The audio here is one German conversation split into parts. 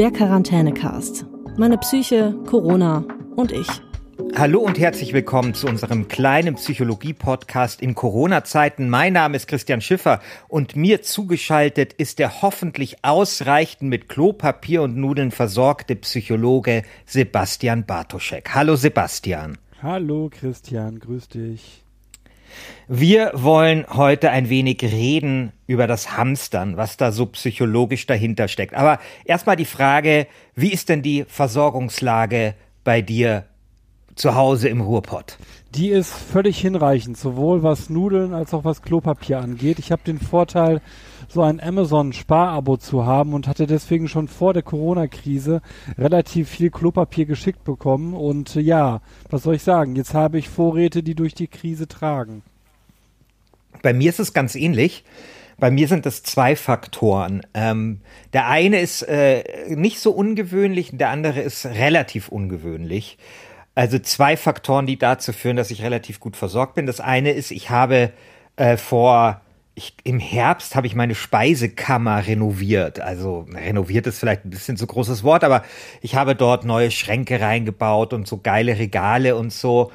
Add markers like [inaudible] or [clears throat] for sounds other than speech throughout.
Der Quarantänecast. Meine Psyche, Corona und ich. Hallo und herzlich willkommen zu unserem kleinen Psychologie-Podcast in Corona-Zeiten. Mein Name ist Christian Schiffer und mir zugeschaltet ist der hoffentlich ausreichend mit Klopapier und Nudeln versorgte Psychologe Sebastian Bartoschek. Hallo Sebastian. Hallo Christian, grüß dich. Wir wollen heute ein wenig reden über das Hamstern, was da so psychologisch dahinter steckt. Aber erstmal die Frage, wie ist denn die Versorgungslage bei dir zu Hause im Ruhrpott? Die ist völlig hinreichend, sowohl was Nudeln als auch was Klopapier angeht. Ich habe den Vorteil, so ein Amazon-Sparabo zu haben und hatte deswegen schon vor der Corona-Krise relativ viel Klopapier geschickt bekommen. Und äh, ja, was soll ich sagen? Jetzt habe ich Vorräte, die durch die Krise tragen. Bei mir ist es ganz ähnlich. Bei mir sind es zwei Faktoren. Ähm, der eine ist äh, nicht so ungewöhnlich, der andere ist relativ ungewöhnlich. Also zwei Faktoren, die dazu führen, dass ich relativ gut versorgt bin. Das eine ist, ich habe äh, vor ich, im Herbst habe ich meine Speisekammer renoviert. Also renoviert ist vielleicht ein bisschen zu großes Wort, aber ich habe dort neue Schränke reingebaut und so geile Regale und so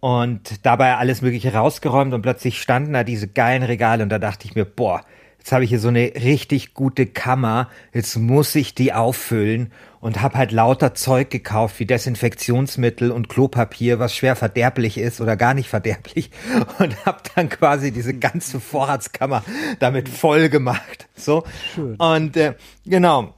und dabei alles Mögliche rausgeräumt und plötzlich standen da diese geilen Regale und da dachte ich mir, boah, jetzt habe ich hier so eine richtig gute Kammer, jetzt muss ich die auffüllen und habe halt lauter Zeug gekauft wie Desinfektionsmittel und Klopapier, was schwer verderblich ist oder gar nicht verderblich [laughs] und habe dann quasi diese ganze Vorratskammer damit voll gemacht. So Schön. und äh, genau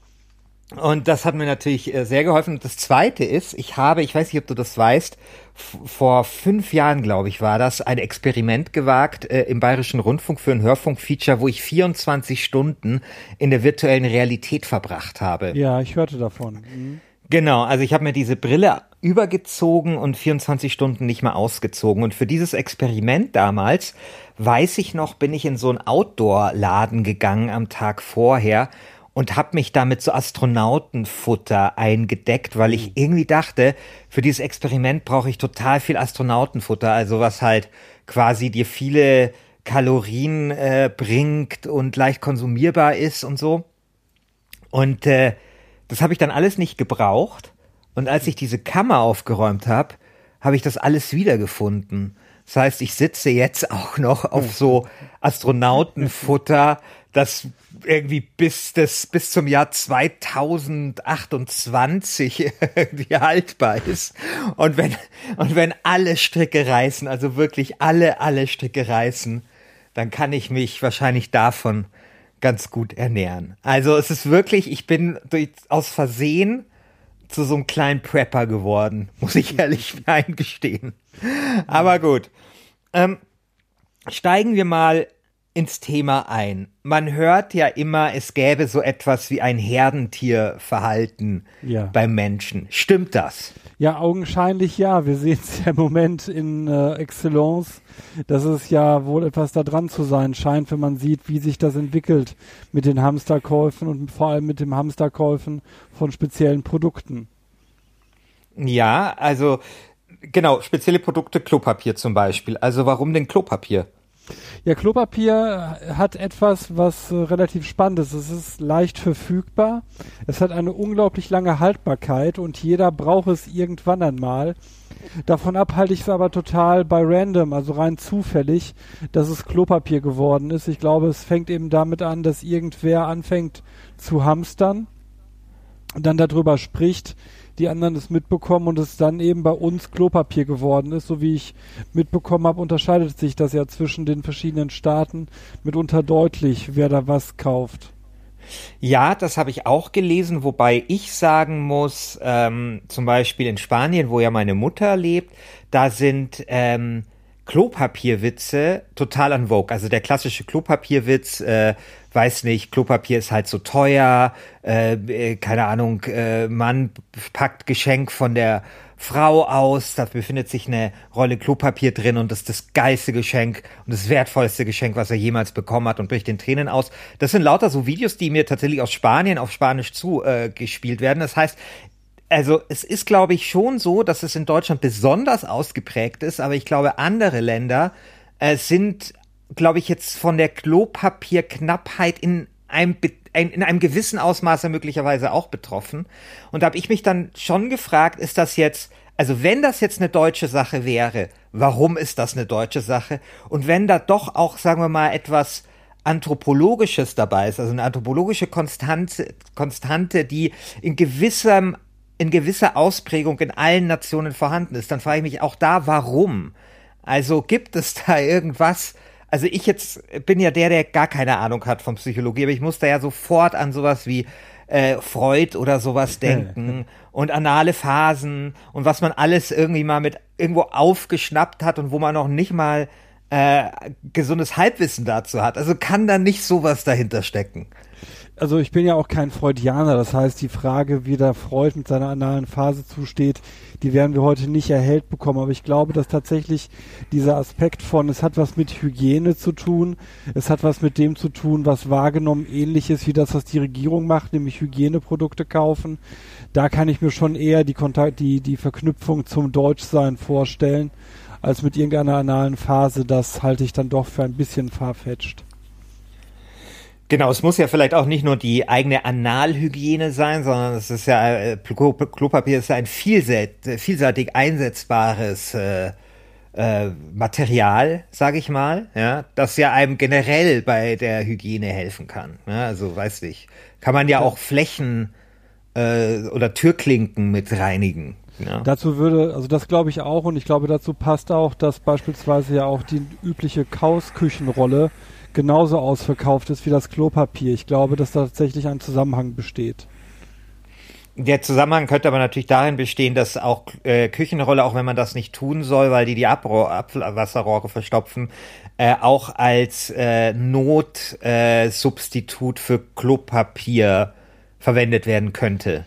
und das hat mir natürlich äh, sehr geholfen. Und das Zweite ist, ich habe, ich weiß nicht, ob du das weißt, vor fünf Jahren, glaube ich, war das, ein Experiment gewagt äh, im Bayerischen Rundfunk für ein Hörfunkfeature, wo ich 24 Stunden in der virtuellen Realität verbracht habe. Ja, ich hörte davon. Mhm. Genau, also ich habe mir diese Brille übergezogen und 24 Stunden nicht mehr ausgezogen. Und für dieses Experiment damals, weiß ich noch, bin ich in so einen Outdoor-Laden gegangen am Tag vorher und habe mich damit so Astronautenfutter eingedeckt, weil ich mhm. irgendwie dachte, für dieses Experiment brauche ich total viel Astronautenfutter, also was halt quasi dir viele Kalorien äh, bringt und leicht konsumierbar ist und so. Und äh, das habe ich dann alles nicht gebraucht. Und als ich diese Kammer aufgeräumt habe, habe ich das alles wiedergefunden. Das heißt, ich sitze jetzt auch noch auf so Astronautenfutter, das irgendwie bis das bis zum Jahr 2028 irgendwie [laughs] haltbar ist und wenn und wenn alle Stricke reißen, also wirklich alle alle Stricke reißen, dann kann ich mich wahrscheinlich davon ganz gut ernähren. Also es ist wirklich, ich bin durch, aus Versehen zu so einem kleinen Prepper geworden, [laughs] muss ich ehrlich [laughs] eingestehen. Aber gut. Ähm, steigen wir mal ins Thema ein. Man hört ja immer, es gäbe so etwas wie ein Herdentierverhalten ja. beim Menschen. Stimmt das? Ja, augenscheinlich ja. Wir sehen es [laughs] ja im Moment in äh, Excellence, dass es ja wohl etwas da dran zu sein scheint, wenn man sieht, wie sich das entwickelt mit den Hamsterkäufen und vor allem mit dem Hamsterkäufen von speziellen Produkten. Ja, also genau, spezielle Produkte, Klopapier zum Beispiel. Also warum denn Klopapier? Ja, Klopapier hat etwas, was äh, relativ spannend ist. Es ist leicht verfügbar. Es hat eine unglaublich lange Haltbarkeit und jeder braucht es irgendwann einmal. Davon ab halte ich es aber total bei random, also rein zufällig, dass es Klopapier geworden ist. Ich glaube, es fängt eben damit an, dass irgendwer anfängt zu hamstern und dann darüber spricht, die anderen es mitbekommen und es dann eben bei uns Klopapier geworden ist. So wie ich mitbekommen habe, unterscheidet sich das ja zwischen den verschiedenen Staaten mitunter deutlich, wer da was kauft. Ja, das habe ich auch gelesen, wobei ich sagen muss, ähm, zum Beispiel in Spanien, wo ja meine Mutter lebt, da sind ähm, Klopapierwitze total an Vogue. Also der klassische Klopapierwitz, äh, weiß nicht, Klopapier ist halt so teuer, äh, äh, keine Ahnung, äh, Mann packt Geschenk von der Frau aus, da befindet sich eine Rolle Klopapier drin und das ist das geilste Geschenk und das wertvollste Geschenk, was er jemals bekommen hat und bricht den Tränen aus. Das sind lauter so Videos, die mir tatsächlich aus Spanien auf Spanisch zugespielt äh, werden. Das heißt, also es ist, glaube ich, schon so, dass es in Deutschland besonders ausgeprägt ist, aber ich glaube, andere Länder äh, sind glaube ich, jetzt von der Klopapierknappheit in einem in einem gewissen Ausmaße möglicherweise auch betroffen. Und da habe ich mich dann schon gefragt, ist das jetzt, also wenn das jetzt eine deutsche Sache wäre, warum ist das eine deutsche Sache? Und wenn da doch auch, sagen wir mal, etwas Anthropologisches dabei ist, also eine anthropologische Konstante, Konstante, die in gewissem, in gewisser Ausprägung in allen Nationen vorhanden ist, dann frage ich mich auch da, warum? Also gibt es da irgendwas, also ich jetzt bin ja der, der gar keine Ahnung hat von Psychologie, aber ich muss da ja sofort an sowas wie äh, Freud oder sowas denken und anale Phasen und was man alles irgendwie mal mit irgendwo aufgeschnappt hat und wo man noch nicht mal äh, gesundes Halbwissen dazu hat. Also kann da nicht sowas dahinter stecken also ich bin ja auch kein Freudianer, das heißt, die Frage, wie der Freud mit seiner analen Phase zusteht, die werden wir heute nicht erhellt bekommen. Aber ich glaube, dass tatsächlich dieser Aspekt von, es hat was mit Hygiene zu tun, es hat was mit dem zu tun, was wahrgenommen ähnlich ist wie das, was die Regierung macht, nämlich Hygieneprodukte kaufen. Da kann ich mir schon eher die Kontakt, die, die Verknüpfung zum Deutschsein vorstellen, als mit irgendeiner analen Phase. Das halte ich dann doch für ein bisschen farfetcht. Genau, es muss ja vielleicht auch nicht nur die eigene Analhygiene sein, sondern es ist ja, äh, Klopapier ist ja ein vielseitig einsetzbares äh, äh, Material, sage ich mal, ja, das ja einem generell bei der Hygiene helfen kann. Ja, also weiß ich, kann man ja auch Flächen äh, oder Türklinken mit reinigen. Ja. Dazu würde, also das glaube ich auch und ich glaube dazu passt auch, dass beispielsweise ja auch die übliche Chaos-Küchenrolle genauso ausverkauft ist wie das Klopapier. Ich glaube, dass da tatsächlich ein Zusammenhang besteht. Der Zusammenhang könnte aber natürlich darin bestehen, dass auch äh, Küchenrolle, auch wenn man das nicht tun soll, weil die die Abrohr, Abwasserrohre verstopfen, äh, auch als äh, Notsubstitut für Klopapier verwendet werden könnte.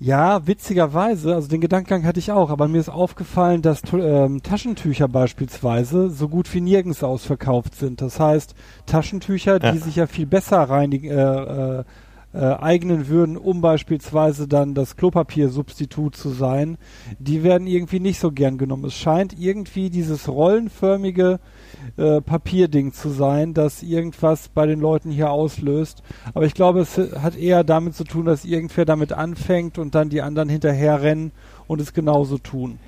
Ja, witzigerweise, also den Gedankengang hatte ich auch, aber mir ist aufgefallen, dass ähm, Taschentücher beispielsweise so gut wie nirgends ausverkauft sind. Das heißt, Taschentücher, ja. die sich ja viel besser reinigen, äh, äh, äh, eignen würden, um beispielsweise dann das Klopapier-Substitut zu sein, die werden irgendwie nicht so gern genommen. Es scheint irgendwie dieses rollenförmige äh, Papierding zu sein, das irgendwas bei den Leuten hier auslöst. Aber ich glaube, es hat eher damit zu tun, dass irgendwer damit anfängt und dann die anderen hinterher rennen und es genauso tun.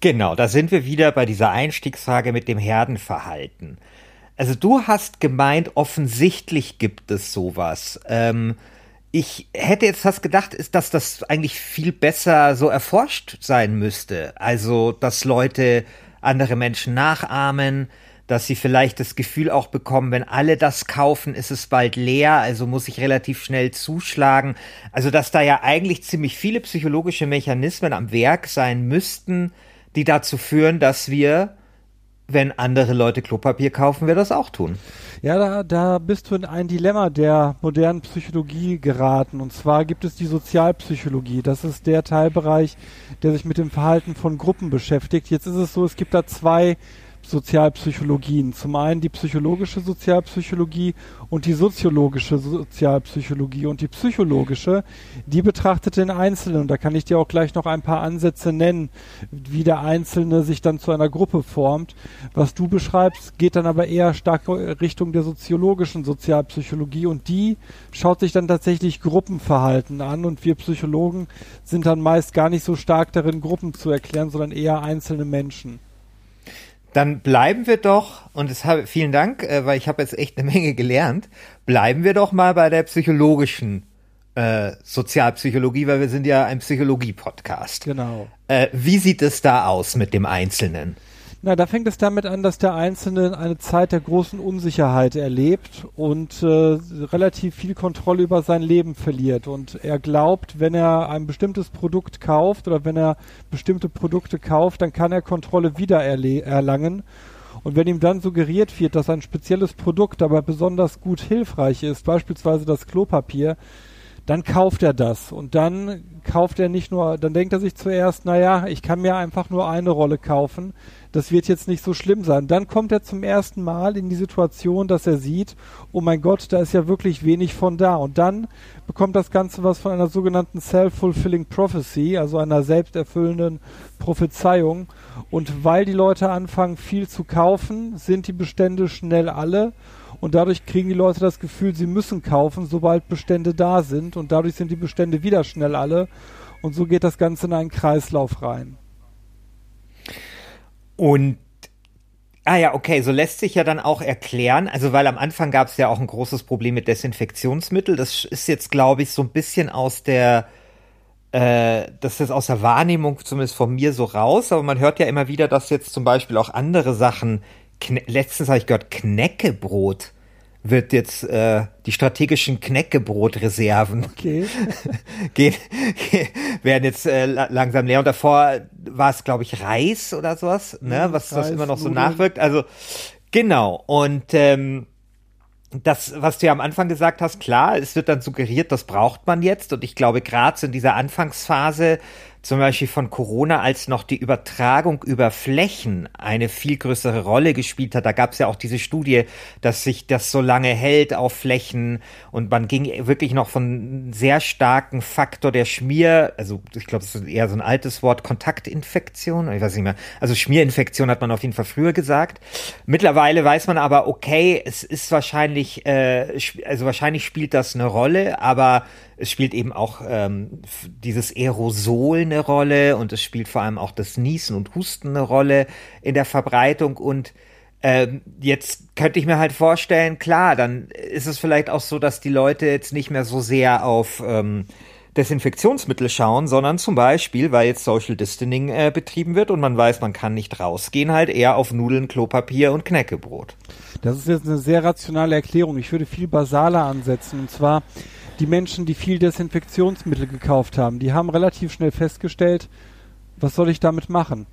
Genau, da sind wir wieder bei dieser Einstiegsfrage mit dem Herdenverhalten. Also du hast gemeint, offensichtlich gibt es sowas. Ähm, ich hätte jetzt fast gedacht, ist, dass das eigentlich viel besser so erforscht sein müsste. Also, dass Leute andere Menschen nachahmen, dass sie vielleicht das Gefühl auch bekommen, wenn alle das kaufen, ist es bald leer, also muss ich relativ schnell zuschlagen. Also, dass da ja eigentlich ziemlich viele psychologische Mechanismen am Werk sein müssten, die dazu führen, dass wir wenn andere Leute Klopapier kaufen, wir das auch tun. Ja, da, da bist du in ein Dilemma der modernen Psychologie geraten. Und zwar gibt es die Sozialpsychologie. Das ist der Teilbereich, der sich mit dem Verhalten von Gruppen beschäftigt. Jetzt ist es so, es gibt da zwei Sozialpsychologien. Zum einen die psychologische Sozialpsychologie und die soziologische Sozialpsychologie. Und die psychologische, die betrachtet den Einzelnen. Und da kann ich dir auch gleich noch ein paar Ansätze nennen, wie der Einzelne sich dann zu einer Gruppe formt. Was du beschreibst, geht dann aber eher stark Richtung der soziologischen Sozialpsychologie. Und die schaut sich dann tatsächlich Gruppenverhalten an. Und wir Psychologen sind dann meist gar nicht so stark darin, Gruppen zu erklären, sondern eher einzelne Menschen. Dann bleiben wir doch, und es habe, vielen Dank, äh, weil ich habe jetzt echt eine Menge gelernt, bleiben wir doch mal bei der psychologischen äh, Sozialpsychologie, weil wir sind ja ein Psychologie-Podcast. Genau. Äh, wie sieht es da aus mit dem Einzelnen? Na, da fängt es damit an, dass der Einzelne eine Zeit der großen Unsicherheit erlebt und äh, relativ viel Kontrolle über sein Leben verliert. Und er glaubt, wenn er ein bestimmtes Produkt kauft oder wenn er bestimmte Produkte kauft, dann kann er Kontrolle wieder erlangen. Und wenn ihm dann suggeriert wird, dass ein spezielles Produkt aber besonders gut hilfreich ist, beispielsweise das Klopapier, dann kauft er das und dann kauft er nicht nur, dann denkt er sich zuerst, naja, ich kann mir einfach nur eine Rolle kaufen, das wird jetzt nicht so schlimm sein. Dann kommt er zum ersten Mal in die Situation, dass er sieht, oh mein Gott, da ist ja wirklich wenig von da. Und dann bekommt das Ganze was von einer sogenannten Self-Fulfilling Prophecy, also einer selbsterfüllenden Prophezeiung. Und weil die Leute anfangen, viel zu kaufen, sind die Bestände schnell alle und dadurch kriegen die Leute das Gefühl, sie müssen kaufen, sobald Bestände da sind und dadurch sind die Bestände wieder schnell alle und so geht das Ganze in einen Kreislauf rein. Und Ah ja, okay, so lässt sich ja dann auch erklären, also weil am Anfang gab es ja auch ein großes Problem mit Desinfektionsmittel. Das ist jetzt, glaube ich, so ein bisschen aus der, äh, das ist aus der Wahrnehmung zumindest von mir so raus, aber man hört ja immer wieder, dass jetzt zum Beispiel auch andere Sachen, Kne letztens habe ich gehört, Knäckebrot wird jetzt äh, die strategischen Knäckebrotreserven okay. [laughs] gehen, werden jetzt äh, langsam leer. Und davor war es, glaube ich, Reis oder sowas, ne, mhm, was Reis, das immer noch so nachwirkt. Also genau. Und ähm, das, was du ja am Anfang gesagt hast, klar, es wird dann suggeriert, das braucht man jetzt. Und ich glaube, gerade in dieser Anfangsphase zum Beispiel von Corona, als noch die Übertragung über Flächen eine viel größere Rolle gespielt hat. Da gab es ja auch diese Studie, dass sich das so lange hält auf Flächen und man ging wirklich noch von sehr starken Faktor der Schmier, also ich glaube, das ist eher so ein altes Wort, Kontaktinfektion, ich weiß nicht mehr. Also Schmierinfektion hat man auf jeden Fall früher gesagt. Mittlerweile weiß man aber, okay, es ist wahrscheinlich, äh, also wahrscheinlich spielt das eine Rolle, aber es spielt eben auch ähm, dieses Aerosol eine Rolle und es spielt vor allem auch das Niesen und Husten eine Rolle in der Verbreitung und ähm, jetzt könnte ich mir halt vorstellen, klar, dann ist es vielleicht auch so, dass die Leute jetzt nicht mehr so sehr auf ähm, Desinfektionsmittel schauen, sondern zum Beispiel, weil jetzt Social Distancing äh, betrieben wird und man weiß, man kann nicht rausgehen, halt eher auf Nudeln, Klopapier und Knäckebrot. Das ist jetzt eine sehr rationale Erklärung. Ich würde viel basaler ansetzen. Und zwar, die Menschen, die viel Desinfektionsmittel gekauft haben, die haben relativ schnell festgestellt, was soll ich damit machen?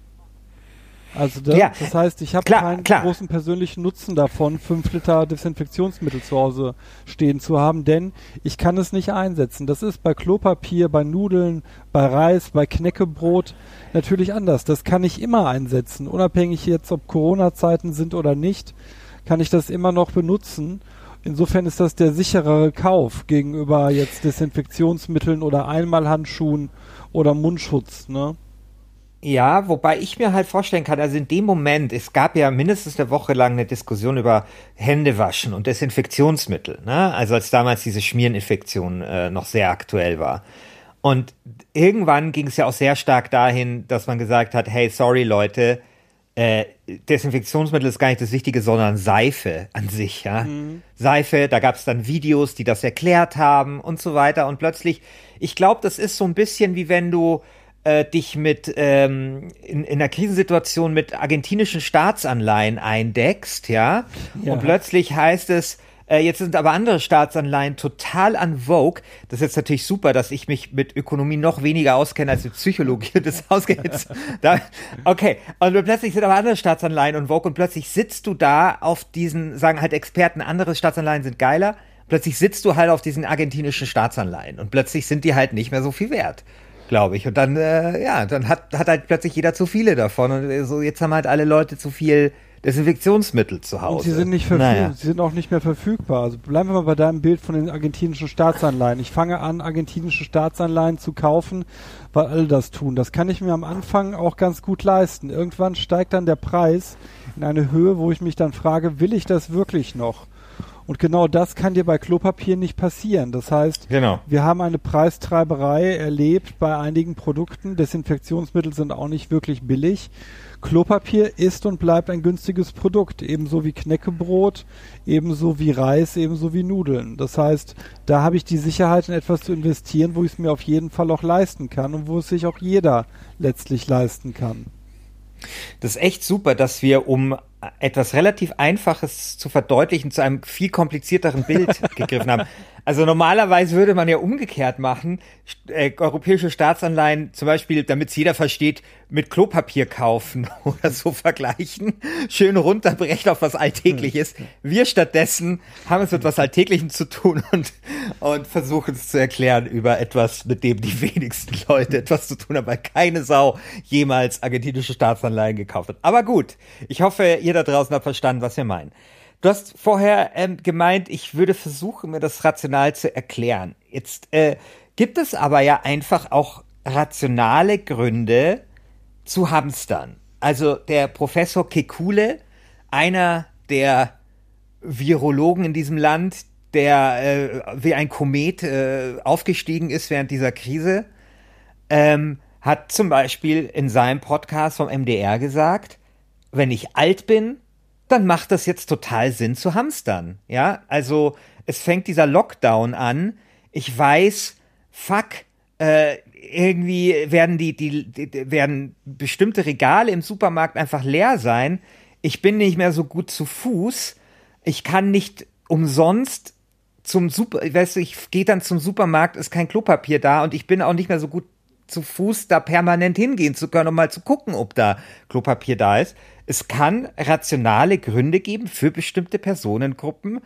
Also das, ja, das heißt, ich habe keinen klar. großen persönlichen Nutzen davon, fünf Liter Desinfektionsmittel zu Hause stehen zu haben, denn ich kann es nicht einsetzen. Das ist bei Klopapier, bei Nudeln, bei Reis, bei Knäckebrot natürlich anders. Das kann ich immer einsetzen, unabhängig jetzt, ob Corona-Zeiten sind oder nicht, kann ich das immer noch benutzen Insofern ist das der sicherere Kauf gegenüber jetzt Desinfektionsmitteln oder Einmalhandschuhen oder Mundschutz, ne? Ja, wobei ich mir halt vorstellen kann, also in dem Moment, es gab ja mindestens eine Woche lang eine Diskussion über Händewaschen und Desinfektionsmittel, ne? Also als damals diese Schmiereninfektion äh, noch sehr aktuell war. Und irgendwann ging es ja auch sehr stark dahin, dass man gesagt hat, hey, sorry Leute, äh, Desinfektionsmittel ist gar nicht das Wichtige, sondern Seife an sich, ja. Mhm. Seife, da gab es dann Videos, die das erklärt haben und so weiter. Und plötzlich, ich glaube, das ist so ein bisschen wie wenn du äh, dich mit ähm, in, in einer Krisensituation mit argentinischen Staatsanleihen eindeckst, ja. ja. Und plötzlich heißt es, äh, jetzt sind aber andere Staatsanleihen total an Vogue. Das ist jetzt natürlich super, dass ich mich mit Ökonomie noch weniger auskenne als mit Psychologie. [laughs] Das ausgeht. da, okay, und plötzlich sind aber andere Staatsanleihen und Vogue und plötzlich sitzt du da auf diesen, sagen halt Experten, andere Staatsanleihen sind geiler. Plötzlich sitzt du halt auf diesen argentinischen Staatsanleihen und plötzlich sind die halt nicht mehr so viel wert glaube ich. Und dann, äh, ja, dann hat, hat halt plötzlich jeder zu viele davon. Und so, jetzt haben halt alle Leute zu viel Desinfektionsmittel zu Hause. Und sie sind nicht verfügbar, naja. sie sind auch nicht mehr verfügbar. Also bleiben wir mal bei deinem Bild von den argentinischen Staatsanleihen. Ich fange an, argentinische Staatsanleihen zu kaufen, weil alle das tun. Das kann ich mir am Anfang auch ganz gut leisten. Irgendwann steigt dann der Preis in eine Höhe, wo ich mich dann frage, will ich das wirklich noch? Und genau das kann dir bei Klopapier nicht passieren. Das heißt, genau. wir haben eine Preistreiberei erlebt bei einigen Produkten. Desinfektionsmittel sind auch nicht wirklich billig. Klopapier ist und bleibt ein günstiges Produkt, ebenso wie Knäckebrot, ebenso wie Reis, ebenso wie Nudeln. Das heißt, da habe ich die Sicherheit in etwas zu investieren, wo ich es mir auf jeden Fall auch leisten kann und wo es sich auch jeder letztlich leisten kann. Das ist echt super, dass wir, um etwas relativ Einfaches zu verdeutlichen, zu einem viel komplizierteren Bild [laughs] gegriffen haben. Also normalerweise würde man ja umgekehrt machen, äh, europäische Staatsanleihen zum Beispiel, damit es jeder versteht, mit Klopapier kaufen [laughs] oder so vergleichen, schön runterbrechen auf was Alltägliches. Wir stattdessen haben es mit was Alltäglichem zu tun und, und versuchen es zu erklären über etwas, mit dem die wenigsten Leute etwas zu tun haben, weil keine Sau jemals argentinische Staatsanleihen gekauft hat. Aber gut, ich hoffe, ihr da draußen habt verstanden, was wir meinen. Du hast vorher ähm, gemeint, ich würde versuchen, mir das rational zu erklären. Jetzt äh, gibt es aber ja einfach auch rationale Gründe zu hamstern. Also der Professor Kekule, einer der Virologen in diesem Land, der äh, wie ein Komet äh, aufgestiegen ist während dieser Krise, ähm, hat zum Beispiel in seinem Podcast vom MDR gesagt, wenn ich alt bin, dann macht das jetzt total Sinn zu hamstern. Ja, also es fängt dieser Lockdown an. Ich weiß, fuck, äh, irgendwie werden die, die, die, werden bestimmte Regale im Supermarkt einfach leer sein. Ich bin nicht mehr so gut zu Fuß. Ich kann nicht umsonst zum Super, weißt du, ich gehe dann zum Supermarkt, ist kein Klopapier da und ich bin auch nicht mehr so gut zu Fuß da permanent hingehen zu können, um mal zu gucken, ob da Klopapier da ist. Es kann rationale Gründe geben für bestimmte Personengruppen,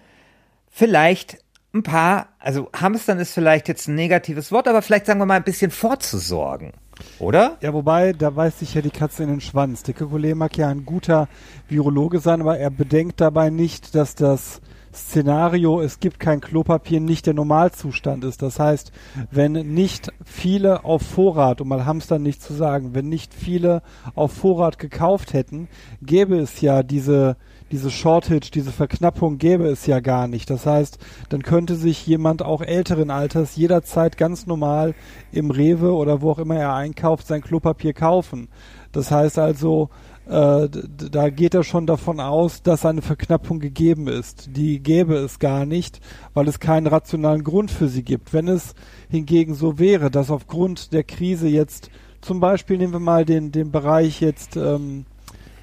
vielleicht ein paar, also Hamstern ist vielleicht jetzt ein negatives Wort, aber vielleicht sagen wir mal ein bisschen vorzusorgen. Oder? Ja, wobei, da weiß sich ja die Katze in den Schwanz. Der Kekulé mag ja ein guter Virologe sein, aber er bedenkt dabei nicht, dass das Szenario, es gibt kein Klopapier, nicht der Normalzustand ist. Das heißt, wenn nicht viele auf Vorrat, um mal Hamstern nicht zu sagen, wenn nicht viele auf Vorrat gekauft hätten, gäbe es ja diese diese Shortage, diese Verknappung gäbe es ja gar nicht. Das heißt, dann könnte sich jemand auch älteren Alters jederzeit ganz normal im Rewe oder wo auch immer er einkauft sein Klopapier kaufen. Das heißt also, äh, da geht er schon davon aus, dass eine Verknappung gegeben ist. Die gäbe es gar nicht, weil es keinen rationalen Grund für sie gibt. Wenn es hingegen so wäre, dass aufgrund der Krise jetzt zum Beispiel nehmen wir mal den, den Bereich jetzt ähm,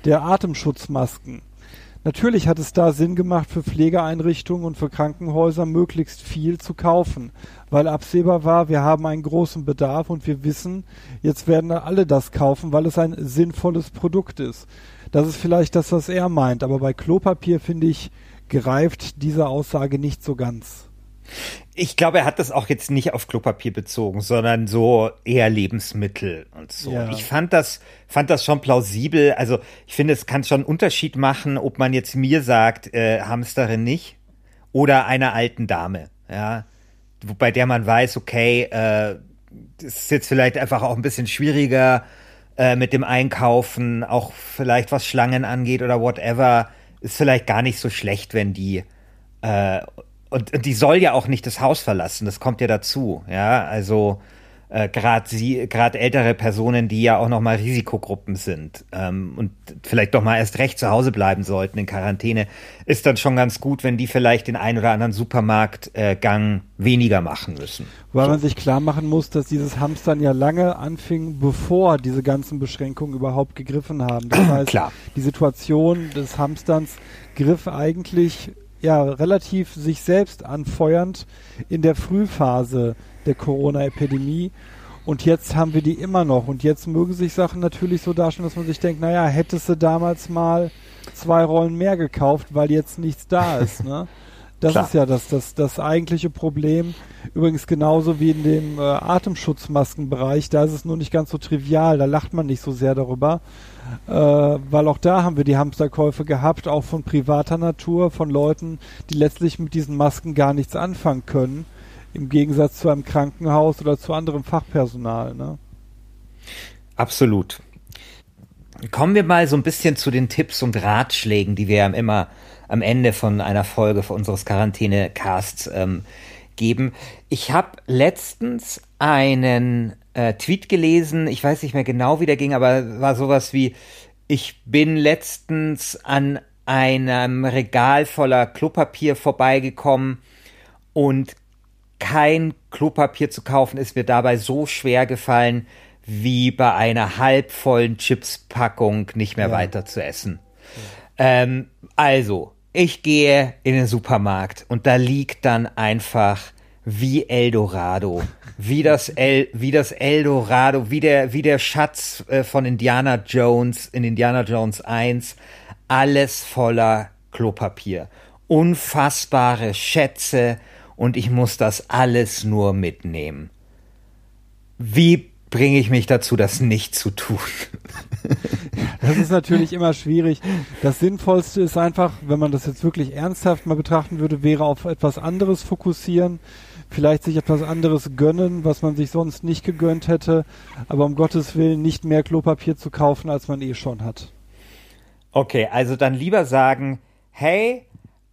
der Atemschutzmasken Natürlich hat es da Sinn gemacht, für Pflegeeinrichtungen und für Krankenhäuser möglichst viel zu kaufen, weil absehbar war, wir haben einen großen Bedarf und wir wissen, jetzt werden alle das kaufen, weil es ein sinnvolles Produkt ist. Das ist vielleicht das, was er meint, aber bei Klopapier finde ich, greift diese Aussage nicht so ganz. Ich glaube, er hat das auch jetzt nicht auf Klopapier bezogen, sondern so eher Lebensmittel und so. Ja. Ich fand das, fand das schon plausibel. Also ich finde, es kann schon einen Unterschied machen, ob man jetzt mir sagt, äh, Hamsterin nicht oder einer alten Dame, ja, bei der man weiß, okay, äh, das ist jetzt vielleicht einfach auch ein bisschen schwieriger äh, mit dem Einkaufen, auch vielleicht was Schlangen angeht oder whatever, ist vielleicht gar nicht so schlecht, wenn die äh, und, und die soll ja auch nicht das Haus verlassen, das kommt ja dazu, ja, also äh, gerade sie, gerade ältere Personen, die ja auch noch mal Risikogruppen sind ähm, und vielleicht doch mal erst recht zu Hause bleiben sollten in Quarantäne, ist dann schon ganz gut, wenn die vielleicht den ein oder anderen Supermarktgang äh, weniger machen müssen. Weil so. man sich klar machen muss, dass dieses Hamstern ja lange anfing, bevor diese ganzen Beschränkungen überhaupt gegriffen haben. Das [clears throat] heißt, klar. die Situation des Hamsterns griff eigentlich ja relativ sich selbst anfeuernd in der Frühphase der Corona-Epidemie. Und jetzt haben wir die immer noch. Und jetzt mögen sich Sachen natürlich so darstellen, dass man sich denkt, naja, hättest du damals mal zwei Rollen mehr gekauft, weil jetzt nichts da ist. Ne? [laughs] Das Klar. ist ja das, das, das eigentliche Problem. Übrigens genauso wie in dem äh, Atemschutzmaskenbereich, da ist es nur nicht ganz so trivial, da lacht man nicht so sehr darüber, äh, weil auch da haben wir die Hamsterkäufe gehabt, auch von privater Natur, von Leuten, die letztlich mit diesen Masken gar nichts anfangen können, im Gegensatz zu einem Krankenhaus oder zu anderem Fachpersonal. Ne? Absolut. Kommen wir mal so ein bisschen zu den Tipps und Ratschlägen, die wir immer am Ende von einer Folge unseres Quarantäne-Casts ähm, geben. Ich habe letztens einen äh, Tweet gelesen, ich weiß nicht mehr genau, wie der ging, aber war sowas wie, ich bin letztens an einem Regal voller Klopapier vorbeigekommen und kein Klopapier zu kaufen ist mir dabei so schwer gefallen, wie bei einer halbvollen Chipspackung nicht mehr ja. weiter zu essen. Ja. Ähm, also, ich gehe in den Supermarkt und da liegt dann einfach wie Eldorado, wie das El, wie das Eldorado, wie der, wie der Schatz äh, von Indiana Jones in Indiana Jones 1, alles voller Klopapier. Unfassbare Schätze und ich muss das alles nur mitnehmen. Wie bringe ich mich dazu, das nicht zu tun. [laughs] Das ist natürlich immer schwierig. Das Sinnvollste ist einfach, wenn man das jetzt wirklich ernsthaft mal betrachten würde, wäre auf etwas anderes fokussieren, vielleicht sich etwas anderes gönnen, was man sich sonst nicht gegönnt hätte, aber um Gottes Willen nicht mehr Klopapier zu kaufen, als man eh schon hat. Okay, also dann lieber sagen, hey,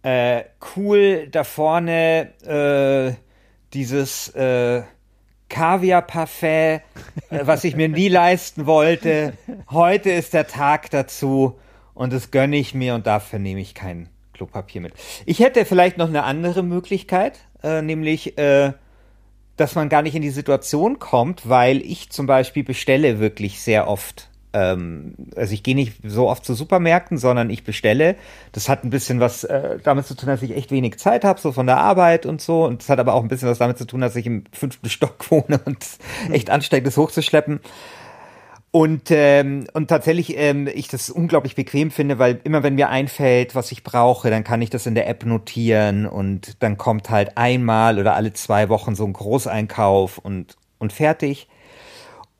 äh, cool da vorne äh, dieses äh, Kaviar-Parfait, äh, was ich mir nie leisten wollte. Heute ist der Tag dazu und das gönne ich mir und dafür nehme ich kein Klopapier mit. Ich hätte vielleicht noch eine andere Möglichkeit, äh, nämlich, äh, dass man gar nicht in die Situation kommt, weil ich zum Beispiel bestelle wirklich sehr oft ähm, also ich gehe nicht so oft zu Supermärkten, sondern ich bestelle. Das hat ein bisschen was äh, damit zu tun, dass ich echt wenig Zeit habe, so von der Arbeit und so. Und es hat aber auch ein bisschen was damit zu tun, dass ich im fünften Stock [laughs] wohne und echt ansteigend ist, hochzuschleppen. Und, ähm, und tatsächlich ähm, ich das unglaublich bequem finde, weil immer wenn mir einfällt, was ich brauche, dann kann ich das in der App notieren und dann kommt halt einmal oder alle zwei Wochen so ein Großeinkauf und, und fertig.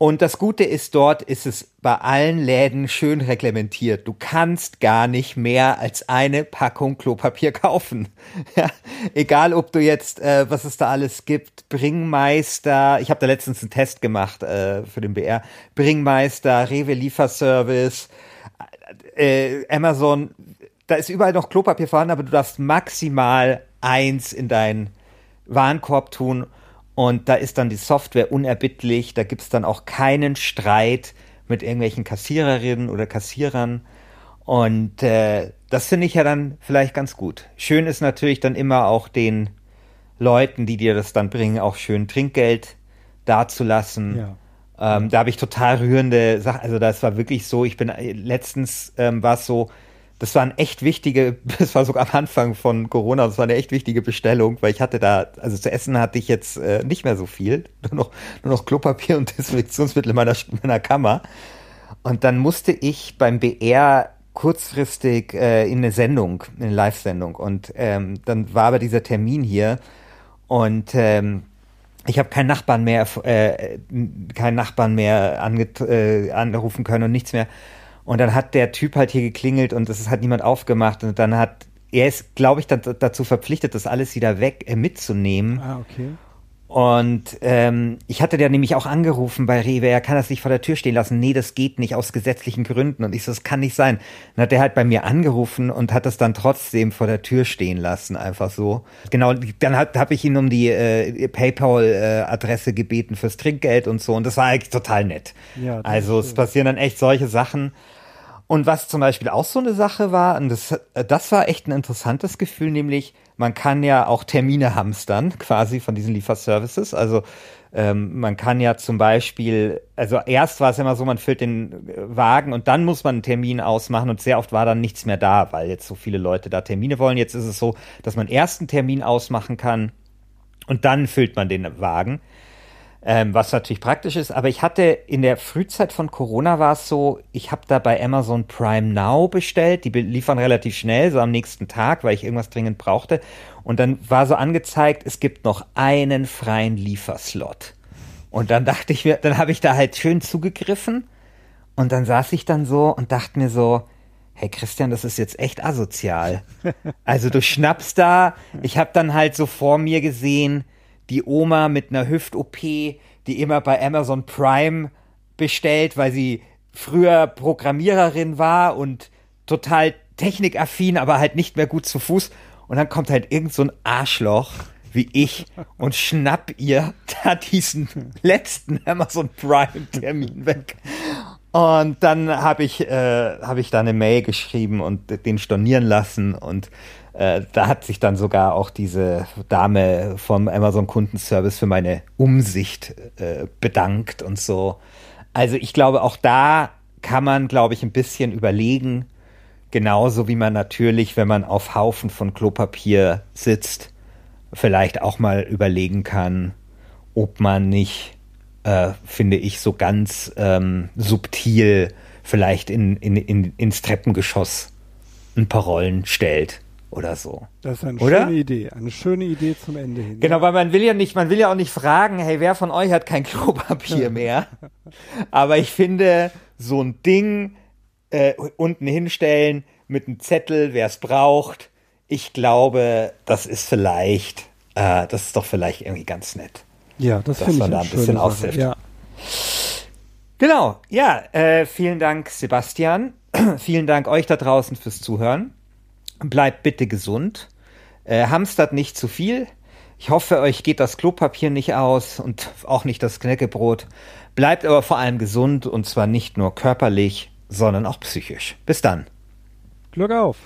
Und das Gute ist, dort ist es bei allen Läden schön reglementiert. Du kannst gar nicht mehr als eine Packung Klopapier [laughs] kaufen. Ja, egal, ob du jetzt, äh, was es da alles gibt, Bringmeister, ich habe da letztens einen Test gemacht äh, für den BR, Bringmeister, Rewe Lieferservice, äh, Amazon, da ist überall noch Klopapier vorhanden, aber du darfst maximal eins in deinen Warenkorb tun und da ist dann die Software unerbittlich, da gibt's dann auch keinen Streit mit irgendwelchen Kassiererinnen oder Kassierern. Und äh, das finde ich ja dann vielleicht ganz gut. Schön ist natürlich dann immer auch den Leuten, die dir das dann bringen, auch schön Trinkgeld dazulassen. Ja. Ähm, da habe ich total rührende Sachen. Also das war wirklich so, ich bin äh, letztens ähm, war es so, das war eine echt wichtige, [laughs] das war sogar am Anfang von Corona, das war eine echt wichtige Bestellung, weil ich hatte da, also zu essen hatte ich jetzt äh, nicht mehr so viel, [laughs] nur noch, nur noch Klopapier und [laughs] Desinfektionsmittel in meiner, meiner Kammer. Und dann musste ich beim BR kurzfristig äh, in eine Sendung, in eine Live-Sendung. Und ähm, dann war aber dieser Termin hier und ähm, ich habe keinen Nachbarn mehr, äh, keinen Nachbarn mehr äh, anrufen können und nichts mehr. Und dann hat der Typ halt hier geklingelt und es hat niemand aufgemacht. Und dann hat, er ist, glaube ich, dazu verpflichtet, das alles wieder weg äh, mitzunehmen. Ah, okay. Und ähm, ich hatte der nämlich auch angerufen bei Rewe, er kann das nicht vor der Tür stehen lassen. Nee, das geht nicht aus gesetzlichen Gründen. Und ich so, das kann nicht sein. Dann hat der halt bei mir angerufen und hat das dann trotzdem vor der Tür stehen lassen, einfach so. Genau, dann habe ich ihn um die äh, PayPal-Adresse äh, gebeten fürs Trinkgeld und so. Und das war eigentlich total nett. Ja, also es passieren dann echt solche Sachen. Und was zum Beispiel auch so eine Sache war, und das, das war echt ein interessantes Gefühl, nämlich man kann ja auch Termine hamstern, [laughs] quasi von diesen Lieferservices. Also ähm, man kann ja zum Beispiel, also erst war es immer so, man füllt den äh, Wagen und dann muss man einen Termin ausmachen und sehr oft war dann nichts mehr da, weil jetzt so viele Leute da Termine wollen. Jetzt ist es so, dass man erst einen Termin ausmachen kann und dann füllt man den Wagen ähm, was natürlich praktisch ist. Aber ich hatte in der Frühzeit von Corona war es so, ich habe da bei Amazon Prime Now bestellt. Die liefern relativ schnell, so am nächsten Tag, weil ich irgendwas dringend brauchte. Und dann war so angezeigt, es gibt noch einen freien Lieferslot. Und dann dachte ich mir, dann habe ich da halt schön zugegriffen. Und dann saß ich dann so und dachte mir so, hey Christian, das ist jetzt echt asozial. [laughs] Also du schnappst da, ich habe dann halt so vor mir gesehen, die Oma mit einer Hüft-OP, die immer bei Amazon Prime bestellt, weil sie früher Programmiererin war und total technikaffin, aber halt nicht mehr gut zu Fuß. Und dann kommt halt irgend so ein Arschloch wie ich und schnapp ihr da diesen letzten Amazon Prime Termin weg. Und dann habe ich, äh, hab ich da eine Mail geschrieben und den stornieren lassen und da hat sich dann sogar auch diese Dame vom Amazon Kundenservice für meine Umsicht äh, bedankt und so. Also ich glaube, auch da kann man, glaube ich, ein bisschen überlegen, genauso wie man natürlich, wenn man auf Haufen von Klopapier sitzt, vielleicht auch mal überlegen kann, ob man nicht, äh, finde ich, so ganz ähm, subtil vielleicht in, in, in, ins Treppengeschoss ein paar Rollen stellt oder so. Das ist eine oder? schöne Idee, eine schöne Idee zum Ende hin. Genau, weil man will ja nicht, man will ja auch nicht fragen, hey, wer von euch hat kein Klopapier mehr? Aber ich finde, so ein Ding äh, unten hinstellen mit einem Zettel, wer es braucht, ich glaube, das ist vielleicht, äh, das ist doch vielleicht irgendwie ganz nett. Ja, das finde ich man da ein bisschen aushilft. Ja. Genau, ja, äh, vielen Dank, Sebastian. [clears throat] vielen Dank euch da draußen fürs Zuhören. Bleibt bitte gesund, äh, hamstert nicht zu viel. Ich hoffe, euch geht das Klopapier nicht aus und auch nicht das Knäckebrot. Bleibt aber vor allem gesund und zwar nicht nur körperlich, sondern auch psychisch. Bis dann. Glück auf.